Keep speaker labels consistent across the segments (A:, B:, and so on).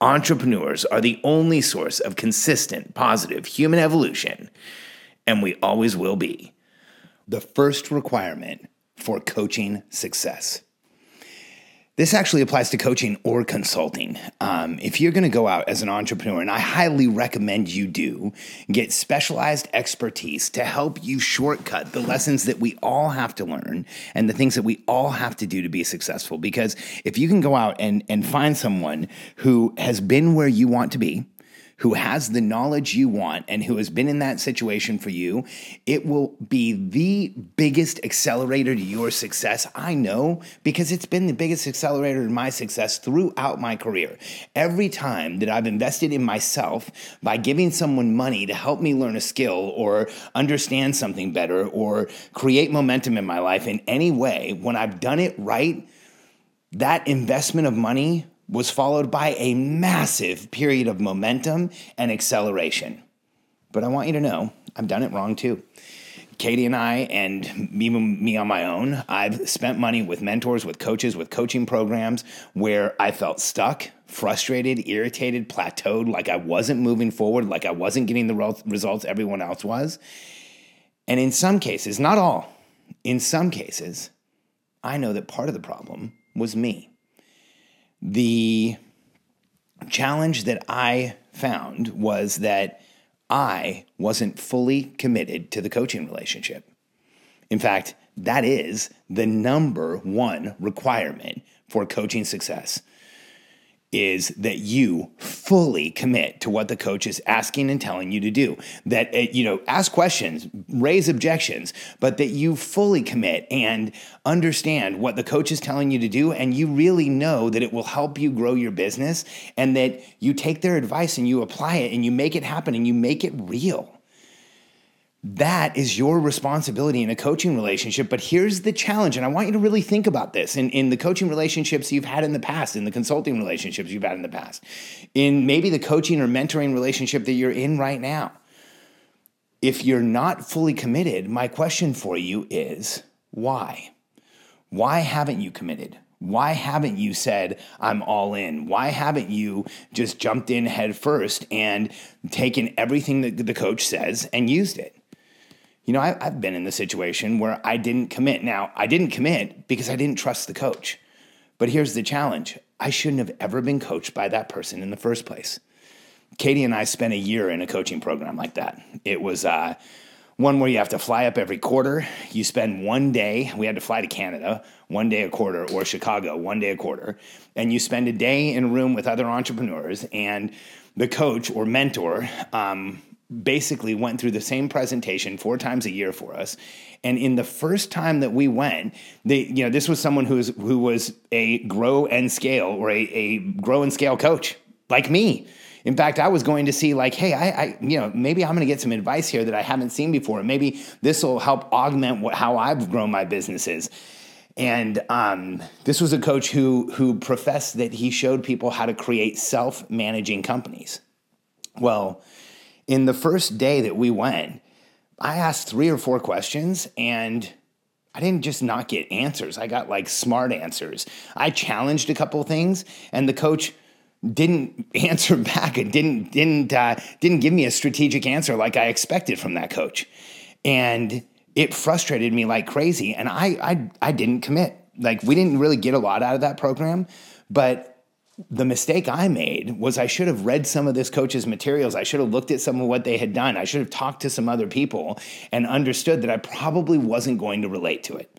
A: entrepreneurs are the only source of consistent, positive human evolution, and we always will be. The first requirement for coaching success. This actually applies to coaching or consulting. Um, if you're going to go out as an entrepreneur, and I highly recommend you do, get specialized expertise to help you shortcut the lessons that we all have to learn and the things that we all have to do to be successful. Because if you can go out and, and find someone who has been where you want to be, who has the knowledge you want and who has been in that situation for you, it will be the biggest accelerator to your success. I know because it's been the biggest accelerator to my success throughout my career. Every time that I've invested in myself by giving someone money to help me learn a skill or understand something better or create momentum in my life in any way, when I've done it right, that investment of money was followed by a massive period of momentum and acceleration. But I want you to know, I've done it wrong too. Katie and I, and even me on my own, I've spent money with mentors, with coaches, with coaching programs where I felt stuck, frustrated, irritated, plateaued, like I wasn't moving forward, like I wasn't getting the results everyone else was. And in some cases, not all, in some cases, I know that part of the problem was me. The challenge that I found was that I wasn't fully committed to the coaching relationship. In fact, that is the number one requirement for coaching success is that you fully commit to what the coach is asking and telling you to do. That, uh, you know, ask questions, raise objections, but that you fully commit and understand what the coach is telling you to do. And you really know that it will help you grow your business and that you take their advice and you apply it and you make it happen and you make it real that is your responsibility in a coaching relationship. But here's the challenge, and I want you to really think about this in, in the coaching relationships you've had in the past, in the consulting relationships you've had in the past, in maybe the coaching or mentoring relationship that you're in right now. If you're not fully committed, my question for you is why? Why haven't you committed? Why haven't you said, I'm all in? Why haven't you just jumped in head first and taken everything that the coach says and used it? You know, I, have been in the situation where I didn't commit. Now, I didn't commit because I didn't trust the coach. But here's the challenge I shouldn't have ever been coached by that person in the first place. Katie and I spent a year in a coaching program like that. It was uh, one where you have to fly up every quarter. You spend one day, we had to fly to Canada, one day a quarter, or Chicago, one day a quarter. And you spend a day in a room with other entrepreneurs, and the coach or mentor um, basically went through the same presentation four times a year for us. And in the first time that we went, they, you know, this was someone who was who was a grow and scale or a, a grow and scale coach, like me. In fact, I was going to see like, hey, I, I you know, maybe I'm going to get some advice here that I haven't seen before. Maybe this will help augment what, how I've grown my businesses. And um, this was a coach who who professed that he showed people how to create self managing companies. Well, in the first day that we went, I asked three or four questions and I didn't just not get answers. I got like smart answers. I challenged a couple things and the coach didn't answer back and didn't didn't uh, didn't give me a strategic answer like I expected from that coach. And it frustrated me like crazy and I I I didn't commit. Like we didn't really get a lot out of that program, but the mistake I made was I should have read some of this coach's materials. I should have looked at some of what they had done. I should have talked to some other people and understood that I probably wasn't going to relate to it.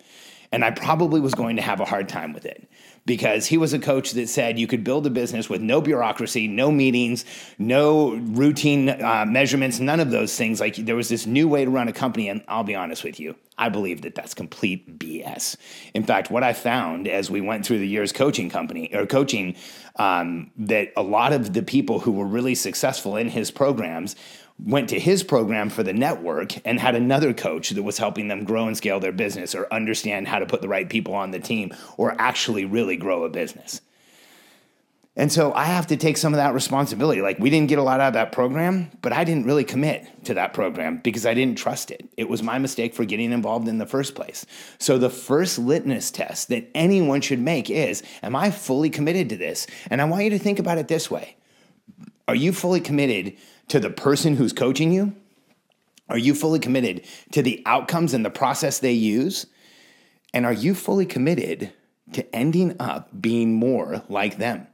A: And I probably was going to have a hard time with it because he was a coach that said you could build a business with no bureaucracy, no meetings, no routine uh, measurements, none of those things. Like there was this new way to run a company. And I'll be honest with you, I believe that that's complete BS. In fact, what I found as we went through the years coaching company or coaching, um, that a lot of the people who were really successful in his programs went to his program for the network and had another coach that was helping them grow and scale their business or understand how to put the right people on the team or actually really grow a business. And so I have to take some of that responsibility. Like, we didn't get a lot out of that program, but I didn't really commit to that program because I didn't trust it. It was my mistake for getting involved in the first place. So, the first litmus test that anyone should make is Am I fully committed to this? And I want you to think about it this way Are you fully committed to the person who's coaching you? Are you fully committed to the outcomes and the process they use? And are you fully committed to ending up being more like them?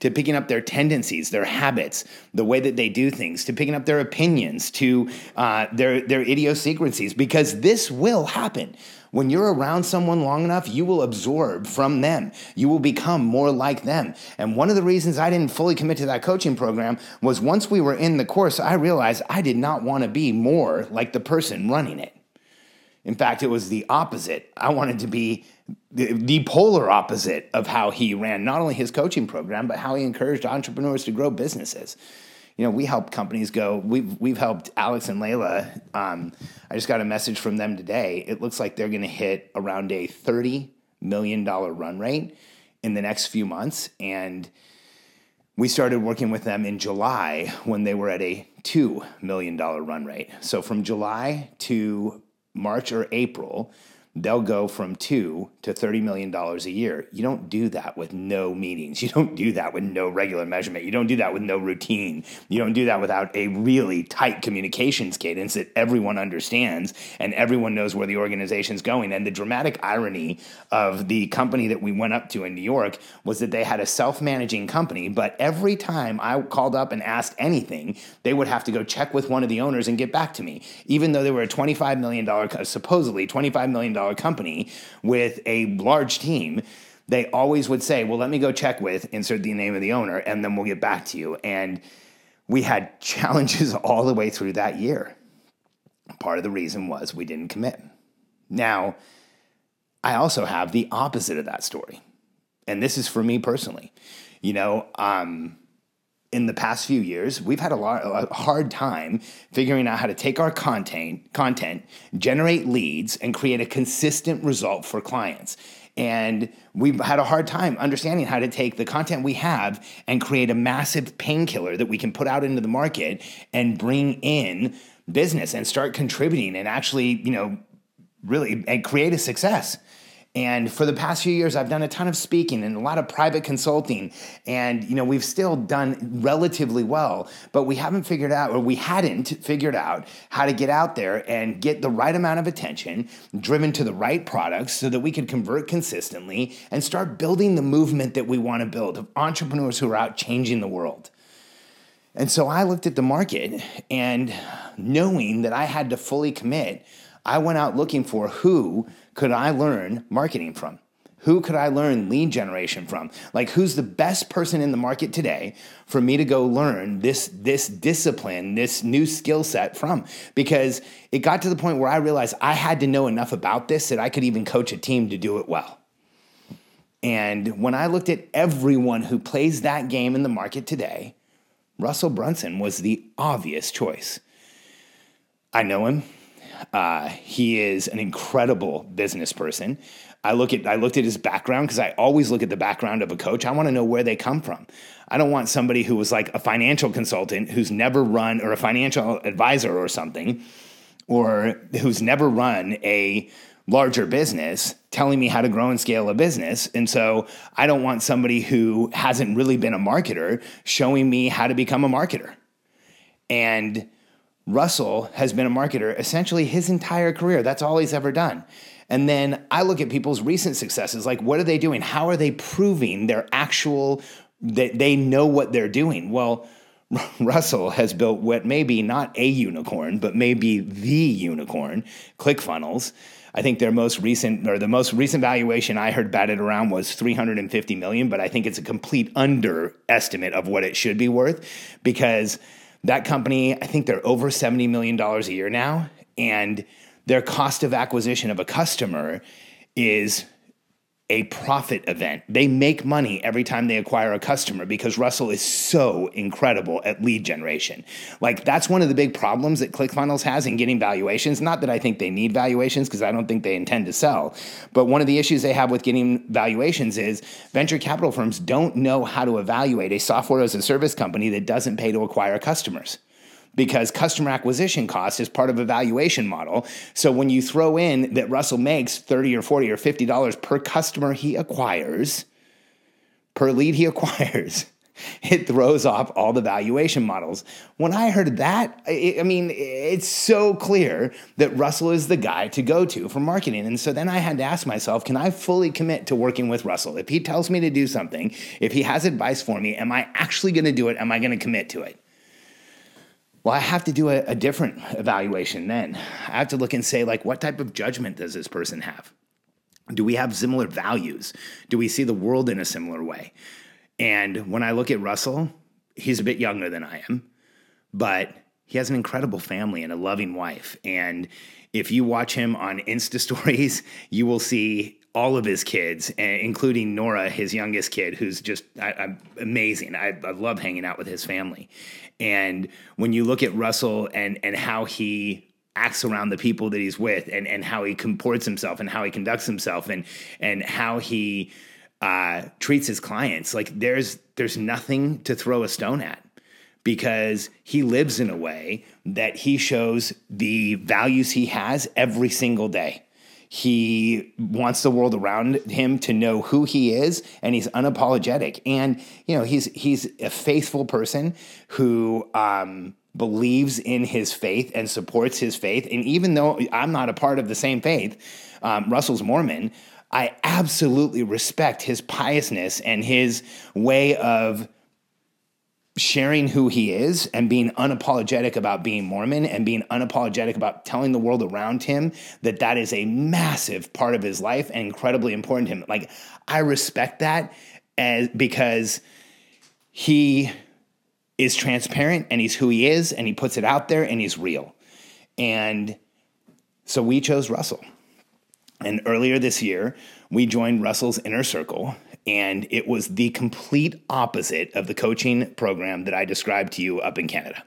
A: To picking up their tendencies, their habits, the way that they do things, to picking up their opinions, to uh, their their idiosyncrasies, because this will happen. When you're around someone long enough, you will absorb from them. You will become more like them. And one of the reasons I didn't fully commit to that coaching program was once we were in the course, I realized I did not want to be more like the person running it. In fact, it was the opposite. I wanted to be the, polar opposite of how he ran not only his coaching program, but how he encouraged entrepreneurs to grow businesses you know, we help companies go. We've we've helped Alex and Layla. Um, I just got a message from them today. It looks like they're going to hit around a thirty million dollar run rate in the next few months, and we started working with them in July when they were at a two million dollar run rate. So from July to March or April, they'll go from two to $30 million a year. You don't do that with no meetings. You don't do that with no regular measurement. You don't do that with no routine. You don't do that without a really tight communications cadence that everyone understands and everyone knows where the organization's going. And the dramatic irony of the company that we went up to in New York was that they had a self managing company, but every time I called up and asked anything, they would have to go check with one of the owners and get back to me, even though they were a $25 million, supposedly $25 million company with a large team, they always would say, Well, let me go check with, insert the name of the owner, and then we'll get back to you. And we had challenges all the way through that year. Part of the reason was we didn't commit. Now, I also have the opposite of that story. And this is for me personally. You know, um, in the past few years, we've had a, lot, a hard time figuring out how to take our content, content, generate leads, and create a consistent result for clients. And we've had a hard time understanding how to take the content we have and create a massive painkiller that we can put out into the market and bring in business and start contributing and actually, you know, really and create a success. And for the past few years, I've done a ton of speaking and a lot of private consulting. And, you know, we've still done relatively well, but we haven't figured out, or we hadn't figured out how to get out there and get the right amount of attention driven to the right products so that we could convert consistently and start building the movement that we want to build of entrepreneurs who are out changing the world. And so I looked at the market and knowing that I had to fully commit, I went out looking for who could I learn marketing from? Who could I learn lead generation from? Like who's the best person in the market today for me to go learn this this discipline, this new skill set from? Because it got to the point where I realized I had to know enough about this that I could even coach a team to do it well. And when I looked at everyone who plays that game in the market today, Russell Brunson was the obvious choice. I know him. Uh, he is an incredible business person. I look at I looked at his background because I always look at the background of a coach. I want to know where they come from. I don't want somebody who was like a financial consultant who's never run or a financial advisor or something, or who's never run a larger business telling me how to grow and scale a business. And so I don't want somebody who hasn't really been a marketer showing me how to become a marketer. And Russell has been a marketer essentially his entire career. That's all he's ever done. And then I look at people's recent successes like, what are they doing? How are they proving their actual They, they know what they're doing. Well, Russell has built what may be not a unicorn, but maybe the unicorn, ClickFunnels. I think their most recent or the most recent valuation I heard batted around was 350 million, but I think it's a complete underestimate of what it should be worth because that company, I think they're over 70 million dollars a year now and their cost of acquisition of a customer is a profit event. They make money every time they acquire a customer because Russell is so incredible at lead generation. Like that's one of the big problems that ClickFunnels has in getting valuations. Not that I think they need valuations because I don't think they intend to sell, but one of the issues they have with getting valuations is venture capital firms don't know how to evaluate a software as a service company that doesn't pay to acquire customers because customer acquisition cost is part of a valuation model. So when you throw in that Russell makes 30 or 40 or 50 dollars per customer he acquires, per lead he acquires, it throws off all the valuation models. When I heard that, I mean, it's so clear that Russell is the guy to go to for marketing. And so then I had to ask myself, can I fully commit to working with Russell? If he tells me to do something, if he has advice for me, am I actually going to do it? Am I going to commit to it? Well, I have to do a, a different evaluation then. I have to look and say, like, what type of judgment does this person have? Do we have similar values? Do we see the world in a similar way? And when I look at Russell, he's a bit younger than I am, but he has an incredible family and a loving wife. And if you watch him on Insta stories, you will see all of his kids, including Nora, his youngest kid, who's just I, amazing. I, I love hanging out with his family. And when you look at Russell and and how he acts around the people that he's with and, and how he comports himself and how he conducts himself and and how he uh, treats his clients like there's there's nothing to throw a stone at because he lives in a way that he shows the values he has every single day he wants the world around him to know who he is and he's unapologetic. And you know he's he's a faithful person who um, believes in his faith and supports his faith. And even though i'm not a part of the same faith um, russell's mormon i absolutely respect his piousness and his way of sharing who he is and being unapologetic about being Mormon and being unapologetic about telling the world around him that that is a massive part of his life and incredibly important to him. Like I respect that as because he is transparent and he's who he is and he puts it out there and he's real. And so we chose Russell. And earlier this year, we joined Russell's inner circle and it was the complete opposite of the coaching program that I described to you up in Canada.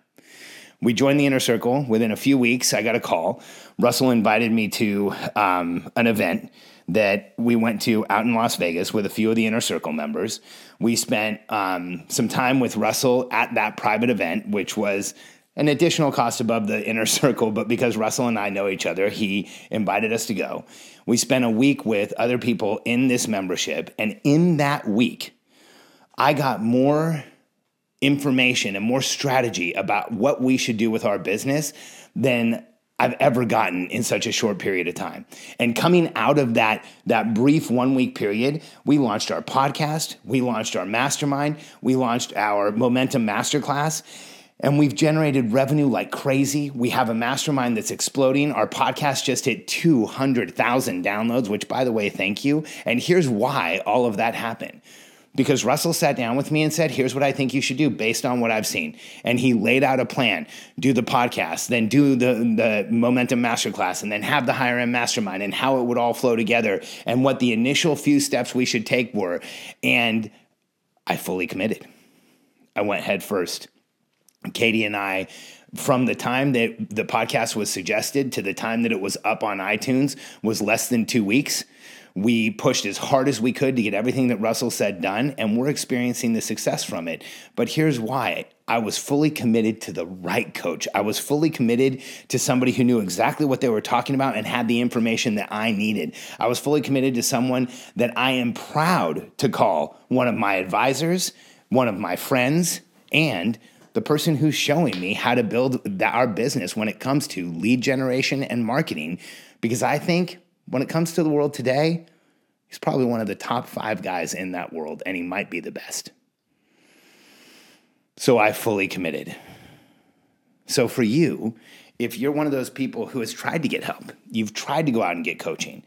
A: We joined the inner circle. Within a few weeks, I got a call. Russell invited me to um, an event that we went to out in Las Vegas with a few of the inner circle members. We spent um, some time with Russell at that private event, which was an additional cost above the inner circle, but because Russell and I know each other, he invited us to go. We spent a week with other people in this membership, and in that week, I got more information and more strategy about what we should do with our business than I've ever gotten in such a short period of time. And coming out of that that brief one week period, we launched our podcast, we launched our mastermind, we launched our momentum masterclass and we've generated revenue like crazy. We have a mastermind that's exploding. Our podcast just hit 200,000 downloads, which, by the way, thank you. And here's why all of that happened. Because Russell sat down with me and said, Here's what I think you should do based on what I've seen. And he laid out a plan do the podcast, then do the, the Momentum Masterclass, and then have the higher end mastermind and how it would all flow together and what the initial few steps we should take were. And I fully committed. I went head first. Katie and I, from the time that the podcast was suggested to the time that it was up on iTunes, was less than two weeks. We pushed as hard as we could to get everything that Russell said done, and we're experiencing the success from it. But here's why I was fully committed to the right coach. I was fully committed to somebody who knew exactly what they were talking about and had the information that I needed. I was fully committed to someone that I am proud to call one of my advisors, one of my friends, and the person who's showing me how to build the, our business when it comes to lead generation and marketing. Because I think when it comes to the world today, he's probably one of the top five guys in that world, and he might be the best. So I fully committed. So for you, if you're one of those people who has tried to get help, you've tried to go out and get coaching,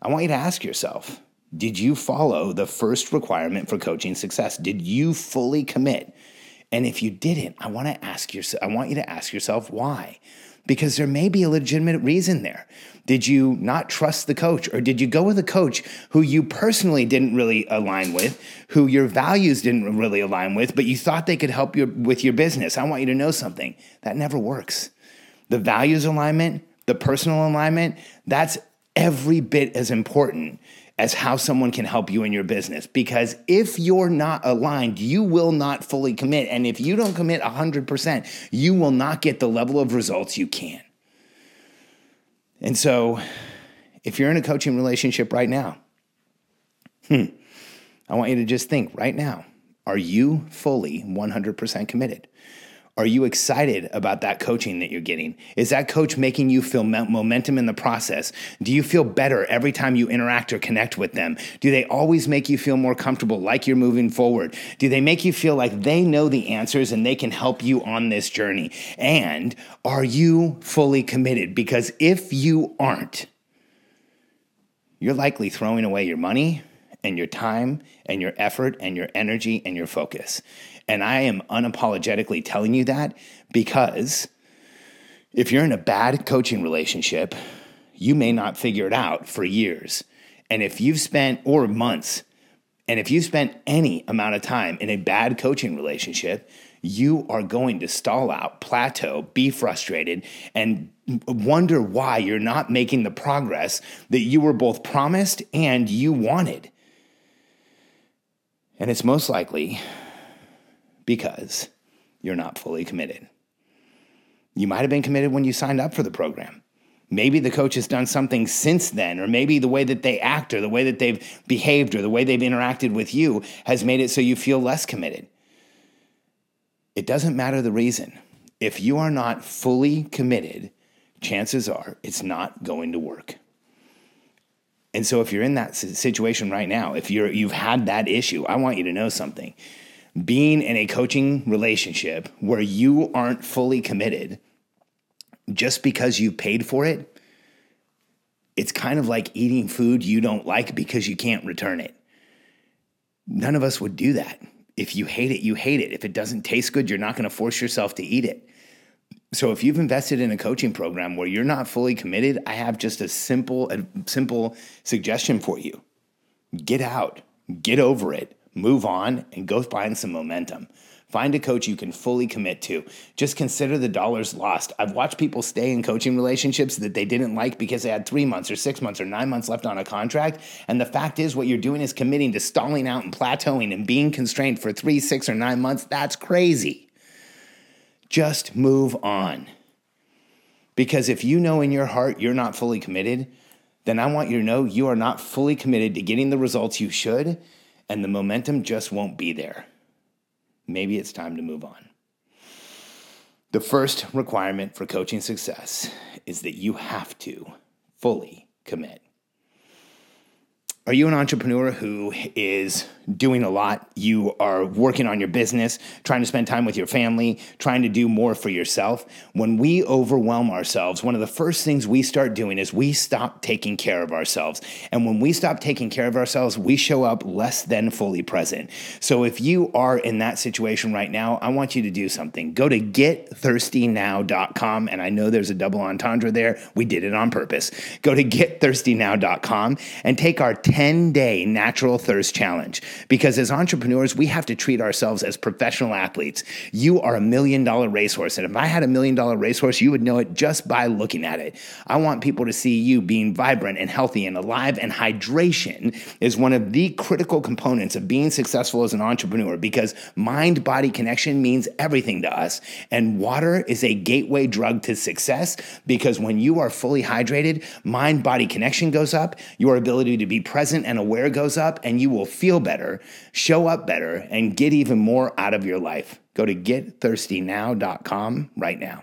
A: I want you to ask yourself did you follow the first requirement for coaching success? Did you fully commit? And if you didn't, I want to ask yourself, I want you to ask yourself why. Because there may be a legitimate reason there. Did you not trust the coach? Or did you go with a coach who you personally didn't really align with, who your values didn't really align with, but you thought they could help you with your business? I want you to know something that never works. The values alignment, the personal alignment, that's every bit as important as how someone can help you in your business. Because if you're not aligned, you will not fully commit. And if you don't commit 100%, you will not get the level of results you can. And so, if you're in a coaching relationship right now, hmm, I want you to just think right now are you fully 100% committed? Are you excited about that coaching that you're getting? Is that coach making you feel momentum in the process? Do you feel better every time you interact or connect with them? Do they always make you feel more comfortable, like you're moving forward? Do they make you feel like they know the answers and they can help you on this journey? And are you fully committed? Because if you aren't, you're likely throwing away your money and your time and your effort and your energy and your focus. And I am unapologetically telling you that because if you're in a bad coaching relationship, you may not figure it out for years. And if you've spent, or months, and if you spent any amount of time in a bad coaching relationship, you are going to stall out, plateau, be frustrated, and wonder why you're not making the progress that you were both promised and you wanted. And it's most likely because you're not fully committed. You might have been committed when you signed up for the program. Maybe the coach has done something since then, or maybe the way that they act, or the way that they've behaved, or the way they've interacted with you has made it so you feel less committed. It doesn't matter the reason. If you are not fully committed, chances are it's not going to work. And so if you're in that situation right now, if you're you've had that issue, I want you to know something being in a coaching relationship where you aren't fully committed just because you paid for it, it's kind of like eating food you don't like because you can't return it. None of us would do that. If you hate it, you hate it. If it doesn't taste good, you're not going to force yourself to eat it. So if you've invested in a coaching program where you're not fully committed, I have just a simple a simple suggestion for you. Get out. Get over it move on, and go find some momentum. Find a coach you can fully commit to. Just consider the dollars lost. I've watched people stay in coaching relationships that they didn't like because they had three months or six months or nine months left on a contract. And the fact is, what you're doing is committing to stalling out and plateauing and being constrained for three, six, or nine months. That's crazy. Just move on. Because if you know in your heart you're not fully committed, then I want you to know you are not fully committed to getting the results you should and the momentum just won't be there. Maybe it's time to move on. The first requirement for coaching success is that you have to fully commit. Are you an entrepreneur who is doing a lot? You are working on your business, trying to spend time with your family, trying to do more for yourself. When we overwhelm ourselves, one of the first things we start doing is we stop taking care of ourselves. And when we stop taking care of ourselves, we show up less than fully present. So if you are in that situation right now, I want you to do something. Go to getthirstynow.com. And I know there's a double entendre there. We did it on purpose. Go to getthirstynow.com and take our 10 day natural thirst challenge. Because as entrepreneurs, we have to treat ourselves as professional athletes. You are a million dollar racehorse. And if I had a million dollar racehorse, you would know it just by looking at it. I want people to see you being vibrant and healthy and alive. And hydration is one of the critical components of being successful as an entrepreneur because mind body connection means everything to us. And water is a gateway drug to success because when you are fully hydrated, mind body connection goes up, your ability to be present present and aware goes up, and you will feel better, show up better, and get even more out of your life. Go to getthirstynow.com right now.